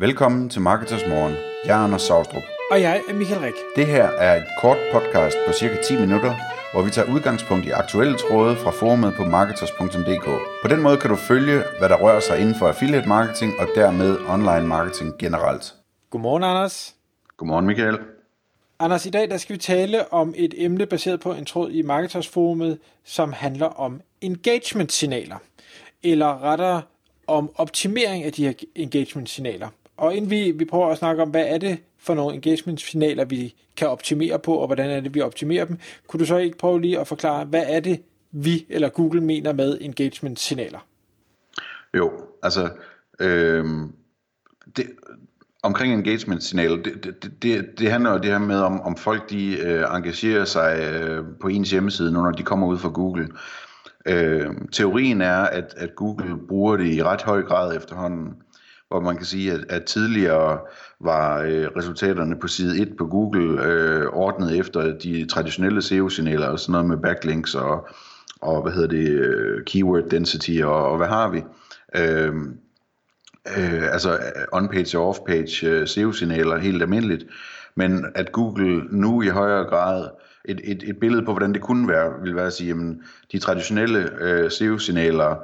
Velkommen til Marketers Morgen. Jeg er Anders Saustrup. Og jeg er Michael Rik. Det her er et kort podcast på cirka 10 minutter, hvor vi tager udgangspunkt i aktuelle tråde fra forumet på marketers.dk. På den måde kan du følge, hvad der rører sig inden for affiliate marketing og dermed online marketing generelt. Godmorgen, Anders. Godmorgen, Michael. Anders, i dag der skal vi tale om et emne baseret på en tråd i Marketers-forumet, som handler om engagement-signaler. Eller rettere om optimering af de her engagement-signaler. Og inden vi, vi prøver at snakke om, hvad er det for nogle engagement-signaler, vi kan optimere på, og hvordan er det, vi optimerer dem, kunne du så ikke prøve lige at forklare, hvad er det, vi eller Google mener med engagement-signaler? Jo, altså øh, det, omkring engagement-signaler, det, det, det, det handler jo det her med, om, om folk de øh, engagerer sig øh, på ens hjemmeside, når de kommer ud fra Google. Øh, teorien er, at, at Google bruger det i ret høj grad efterhånden, hvor man kan sige, at, at tidligere var øh, resultaterne på side 1 på Google øh, ordnet efter de traditionelle SEO-signaler, og sådan noget med backlinks og, og hvad hedder det, øh, keyword density og, og hvad har vi. Øh, øh, altså øh, on-page og off-page øh, SEO-signaler helt almindeligt, men at Google nu i højere grad et, et, et billede på, hvordan det kunne være, vil være at sige, at de traditionelle øh, SEO-signaler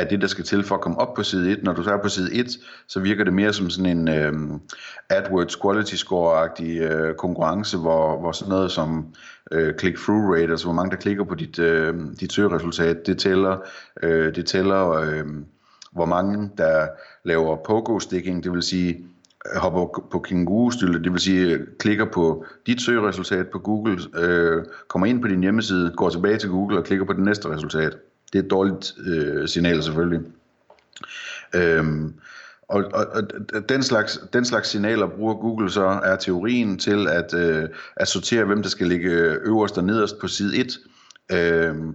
er det, der skal til for at komme op på side 1. Når du så er på side 1, så virker det mere som sådan en øh, AdWords Quality Score-agtig øh, konkurrence, hvor, hvor sådan noget som øh, click-through rate, altså hvor mange der klikker på dit, øh, dit søgeresultat, det tæller, øh, det tæller øh, hvor mange der laver pogo-sticking, det vil sige øh, hopper på kængurustylde, det vil sige øh, klikker på dit søgeresultat på Google, øh, kommer ind på din hjemmeside, går tilbage til Google og klikker på det næste resultat. Det er et dårligt øh, signal selvfølgelig. Øhm, og, og, og den, slags, den slags signaler bruger Google så, er teorien til at, øh, at sortere, hvem der skal ligge øverst og nederst på side 1. Øhm,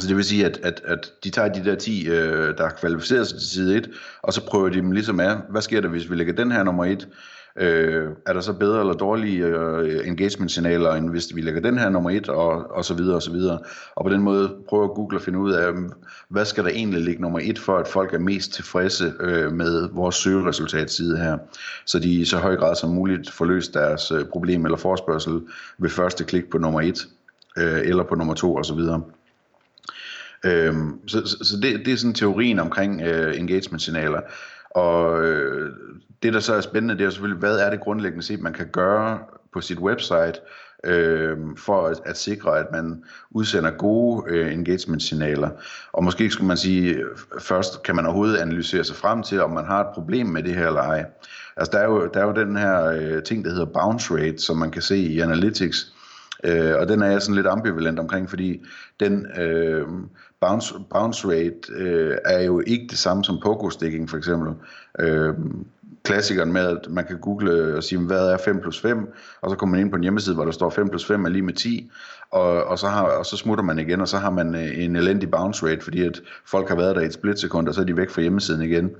så det vil sige, at, at, at de tager de der 10, øh, der har kvalificeret sig til side 1, og så prøver de dem ligesom af, hvad sker der, hvis vi lægger den her nummer 1? Øh, er der så bedre eller dårlige øh, engagement-signaler, end hvis vi lægger den her nummer 1, og, og så videre, og så videre. Og på den måde prøver Google at finde ud af, mm, hvad skal der egentlig ligge nummer 1, for at folk er mest tilfredse øh, med vores søgeresultatside her. Så de i så høj grad som muligt får løst deres øh, problem eller forspørgsel ved første klik på nummer 1, øh, eller på nummer 2, og så videre. Øhm, så så, så det, det er sådan teorien omkring øh, engagement-signaler. Og øh, det, der så er spændende, det er selvfølgelig, hvad er det grundlæggende set, man kan gøre på sit website, øh, for at, at sikre, at man udsender gode øh, engagement-signaler. Og måske skulle man sige, først kan man overhovedet analysere sig frem til, om man har et problem med det her eller ej. Altså der er jo, der er jo den her øh, ting, der hedder bounce rate, som man kan se i Analytics, Øh, og den er jeg sådan lidt ambivalent omkring, fordi den øh, bounce, bounce rate øh, er jo ikke det samme som pogo-sticking for eksempel. Øh, klassikeren med, at man kan google og sige, hvad er 5 plus 5, og så kommer man ind på en hjemmeside, hvor der står 5 plus 5 er lige med 10, og, og, så, har, og så smutter man igen, og så har man øh, en elendig bounce rate, fordi at folk har været der i et splitsekund, og så er de væk fra hjemmesiden igen.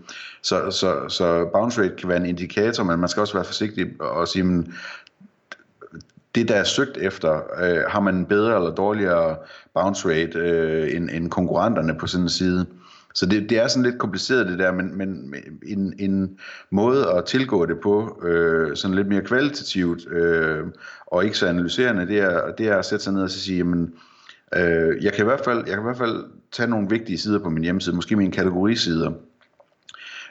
Så, så, så bounce rate kan være en indikator, men man skal også være forsigtig og sige, men det, der er søgt efter, øh, har man en bedre eller dårligere bounce rate øh, end, end konkurrenterne på sådan en side. Så det, det er sådan lidt kompliceret det der, men, men en, en måde at tilgå det på, øh, sådan lidt mere kvalitativt øh, og ikke så analyserende, det er, det er at sætte sig ned og sige, jamen, øh, jeg, kan i hvert fald, jeg kan i hvert fald tage nogle vigtige sider på min hjemmeside, måske mine kategorisider,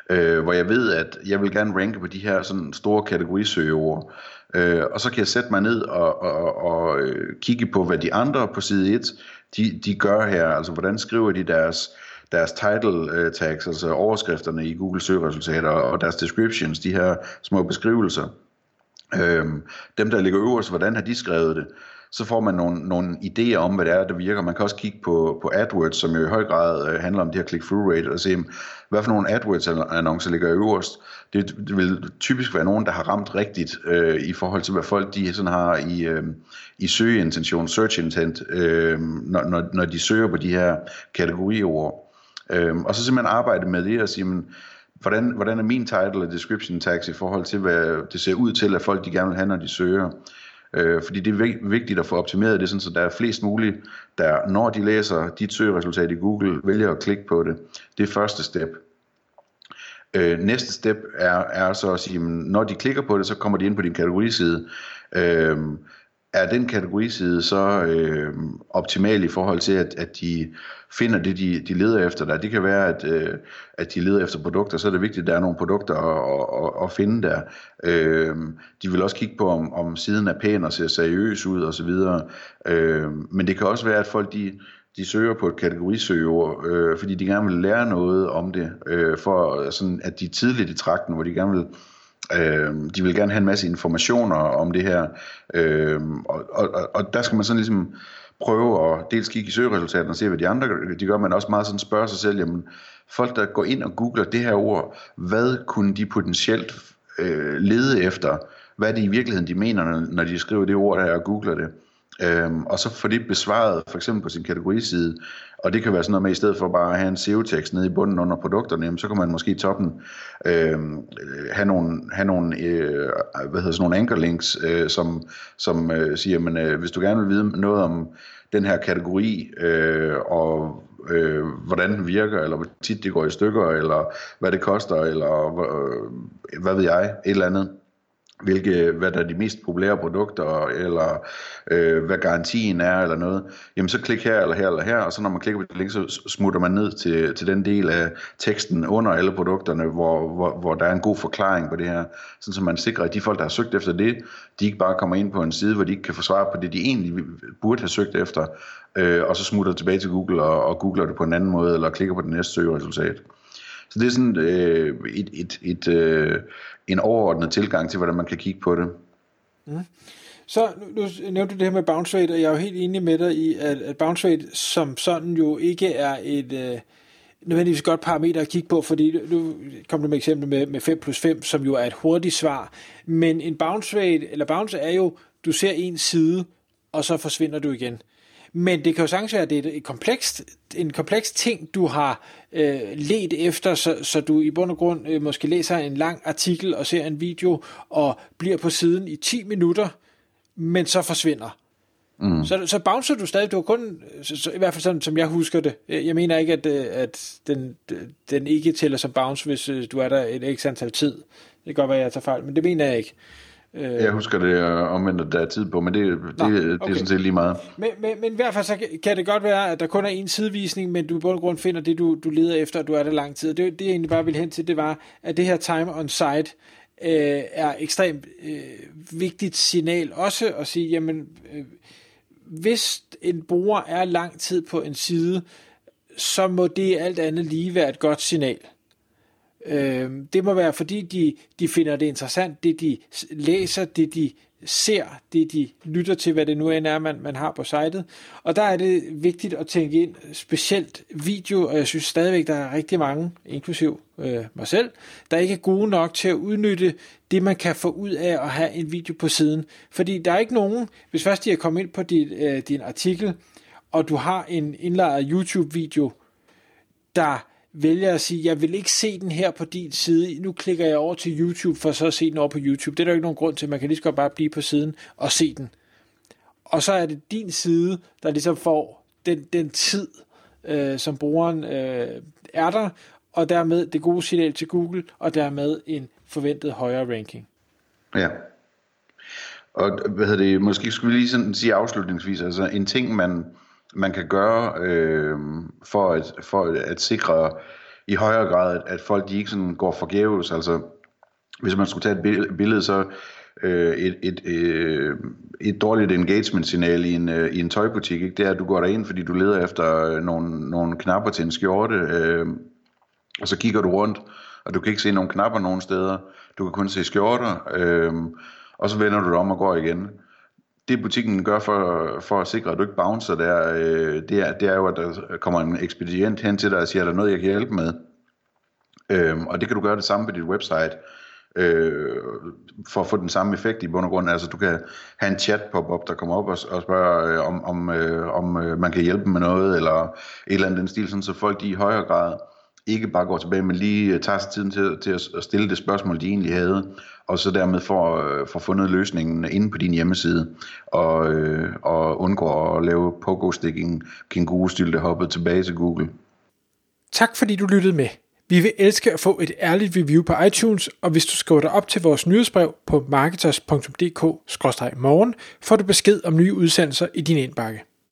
øh, hvor jeg ved, at jeg vil gerne ranke på de her sådan store kategorisøgeord. Øh, og så kan jeg sætte mig ned og, og, og og øh, kigge på, hvad de andre på side 1, de, de gør her. Altså, hvordan skriver de deres, deres title øh, tags, altså overskrifterne i Google søgeresultater, og deres descriptions, de her små beskrivelser. Øhm, dem, der ligger øverst, hvordan har de skrevet det? Så får man nogle, nogle idéer om, hvad det er, der virker. Man kan også kigge på, på AdWords, som jo i høj grad øh, handler om de her click-through rate, og se, hvad for nogle AdWords-annoncer ligger øverst. Det, det vil typisk være nogen, der har ramt rigtigt øh, i forhold til, hvad folk de sådan har i, øh, i søgeintention, search intent, øh, når, når, når de søger på de her kategoriord. Øh, og så simpelthen arbejde med det og sige, men, hvordan, hvordan er min title og description tags i forhold til, hvad det ser ud til, at folk de gerne vil have, når de søger. Øh, fordi det er vigtigt at få optimeret det, sådan, så der er flest muligt, der når de læser dit søgeresultat i Google, vælger at klikke på det. Det er første step. Øh, næste step er, er så at sige, når de klikker på det, så kommer de ind på din kategoriside. Øh, er den kategoriside så øh, optimal i forhold til, at, at de finder det, de, de leder efter der? Det kan være, at, øh, at de leder efter produkter, så er det vigtigt, at der er nogle produkter at, at, at finde der. Øh, de vil også kigge på, om, om siden er pæn og ser seriøs ud osv. Øh, men det kan også være, at folk de, de søger på et kategorisøgeord, øh, fordi de gerne vil lære noget om det, øh, for øh, sådan, at de er tidligt i trakten, hvor de gerne vil Øh, de vil gerne have en masse informationer om det her, øh, og, og, og der skal man sådan ligesom prøve at dels kigge i søgeresultaterne og se, hvad de andre de gør, men også meget sådan spørge sig selv, jamen, folk der går ind og googler det her ord, hvad kunne de potentielt øh, lede efter? Hvad er det i virkeligheden, de mener, når de skriver det ord der og googler det? Øhm, og så få det besvaret for eksempel på sin kategoriside. Og det kan være sådan noget med, i stedet for bare at have en SEO-tekst nede i bunden under produkterne, jamen, så kan man måske i toppen øhm, øh, have nogle, have nogle, øh, hvad hedder sådan nogle anchorlinks, øh, som, som øh, siger, men øh, hvis du gerne vil vide noget om den her kategori, øh, og øh, hvordan den virker, eller hvor tit det går i stykker, eller hvad det koster, eller øh, hvad ved jeg, et eller andet, hvilke, hvad der er de mest populære produkter, eller øh, hvad garantien er, eller noget, jamen så klik her, eller her, eller her, og så når man klikker på det link, så smutter man ned til, til den del af teksten under alle produkterne, hvor, hvor, hvor der er en god forklaring på det her, sådan så man sikrer, at de folk, der har søgt efter det, de ikke bare kommer ind på en side, hvor de ikke kan få svar på det, de egentlig burde have søgt efter, øh, og så smutter tilbage til Google og, og googler det på en anden måde, eller klikker på det næste søgeresultat. Så det er sådan øh, et, et, et, øh, en overordnet tilgang til, hvordan man kan kigge på det. Mm. Så nu, nu nævnte du det her med bounce rate, og jeg er jo helt enig med dig i, at, at bounce rate som sådan jo ikke er et øh, nødvendigvis godt parameter at kigge på, fordi nu kom du med eksempel med, med 5 plus 5, som jo er et hurtigt svar, men en bounce rate, eller bounce er jo, du ser en side, og så forsvinder du igen. Men det kan jo sagtens være, at det er et komplekst, en kompleks ting, du har øh, let efter, så, så du i bund og grund øh, måske læser en lang artikel og ser en video og bliver på siden i 10 minutter, men så forsvinder. Mm. Så, så bouncer du stadig, du har kun, så, så, i hvert fald sådan, som jeg husker det, jeg mener ikke, at, øh, at den, den ikke tæller som bounce, hvis øh, du er der et ekstra antal tid. Det kan godt være, at jeg tager fejl, men det mener jeg ikke. Øh, jeg husker det omvendt, der er tid på, men det, det, Nå, okay. det er sådan set lige meget. Men, men, men i hvert fald så kan det godt være, at der kun er en sidevisning, men du i bund og grund finder det, du, du leder efter, og du er der lang tid. Det, det jeg egentlig bare vil hen til, det var, at det her time on site øh, er ekstremt øh, vigtigt signal også at sige, jamen, øh, hvis en bruger er lang tid på en side, så må det alt andet lige være et godt signal. Øh, det må være, fordi de, de finder det interessant, det de læser, det de ser, det de lytter til, hvad det nu end er, man, man har på sitet. Og der er det vigtigt at tænke ind, specielt video, og jeg synes stadigvæk, der er rigtig mange, inklusiv øh, mig selv, der ikke er gode nok til at udnytte det, man kan få ud af at have en video på siden. Fordi der er ikke nogen, hvis først de er kommet ind på dit, øh, din artikel, og du har en indlejret YouTube-video, der vælger at sige, jeg vil ikke se den her på din side, nu klikker jeg over til YouTube for så at se den over på YouTube. Det er der jo ikke nogen grund til, man kan lige så godt bare blive på siden og se den. Og så er det din side, der ligesom får den, den tid, øh, som brugeren øh, er der, og dermed det gode signal til Google, og dermed en forventet højere ranking. Ja. Og hvad hedder det, måske skulle vi lige sådan sige afslutningsvis, altså en ting, man, man kan gøre øh, for, at, for at sikre i højere grad, at folk de ikke sådan går forgæves. Altså, hvis man skulle tage et billede, så øh, et, et, øh, et dårligt engagement-signal i en, øh, i en tøjbutik, ikke? det er, at du går derind, fordi du leder efter øh, nogle, nogle knapper til en skjorte, øh, og så kigger du rundt, og du kan ikke se nogen knapper nogen steder. Du kan kun se skjorter, øh, og så vender du dig om og går igen det butikken gør for, for at sikre, at du ikke bouncer der, øh, det, er, det er jo, at der kommer en ekspedient hen til dig og siger, er der noget, jeg kan hjælpe med? Øh, og det kan du gøre det samme på dit website, øh, for at få den samme effekt i bund og grund. Altså du kan have en chat pop-up, der kommer op og, og spørger, øh, om, om, øh, om øh, man kan hjælpe med noget, eller et eller andet den stil, sådan, så folk de i højere grad ikke bare går tilbage, men lige øh, tager sig tiden til, til at stille det spørgsmål, de egentlig havde, og så dermed får, øh, får fundet løsningen inde på din hjemmeside, og, øh, og undgår at lave pogo-sticking, kænguru-stylte hoppet tilbage til Google. Tak fordi du lyttede med. Vi vil elske at få et ærligt review på iTunes, og hvis du skriver dig op til vores nyhedsbrev på marketers.dk-morgen, får du besked om nye udsendelser i din indbakke.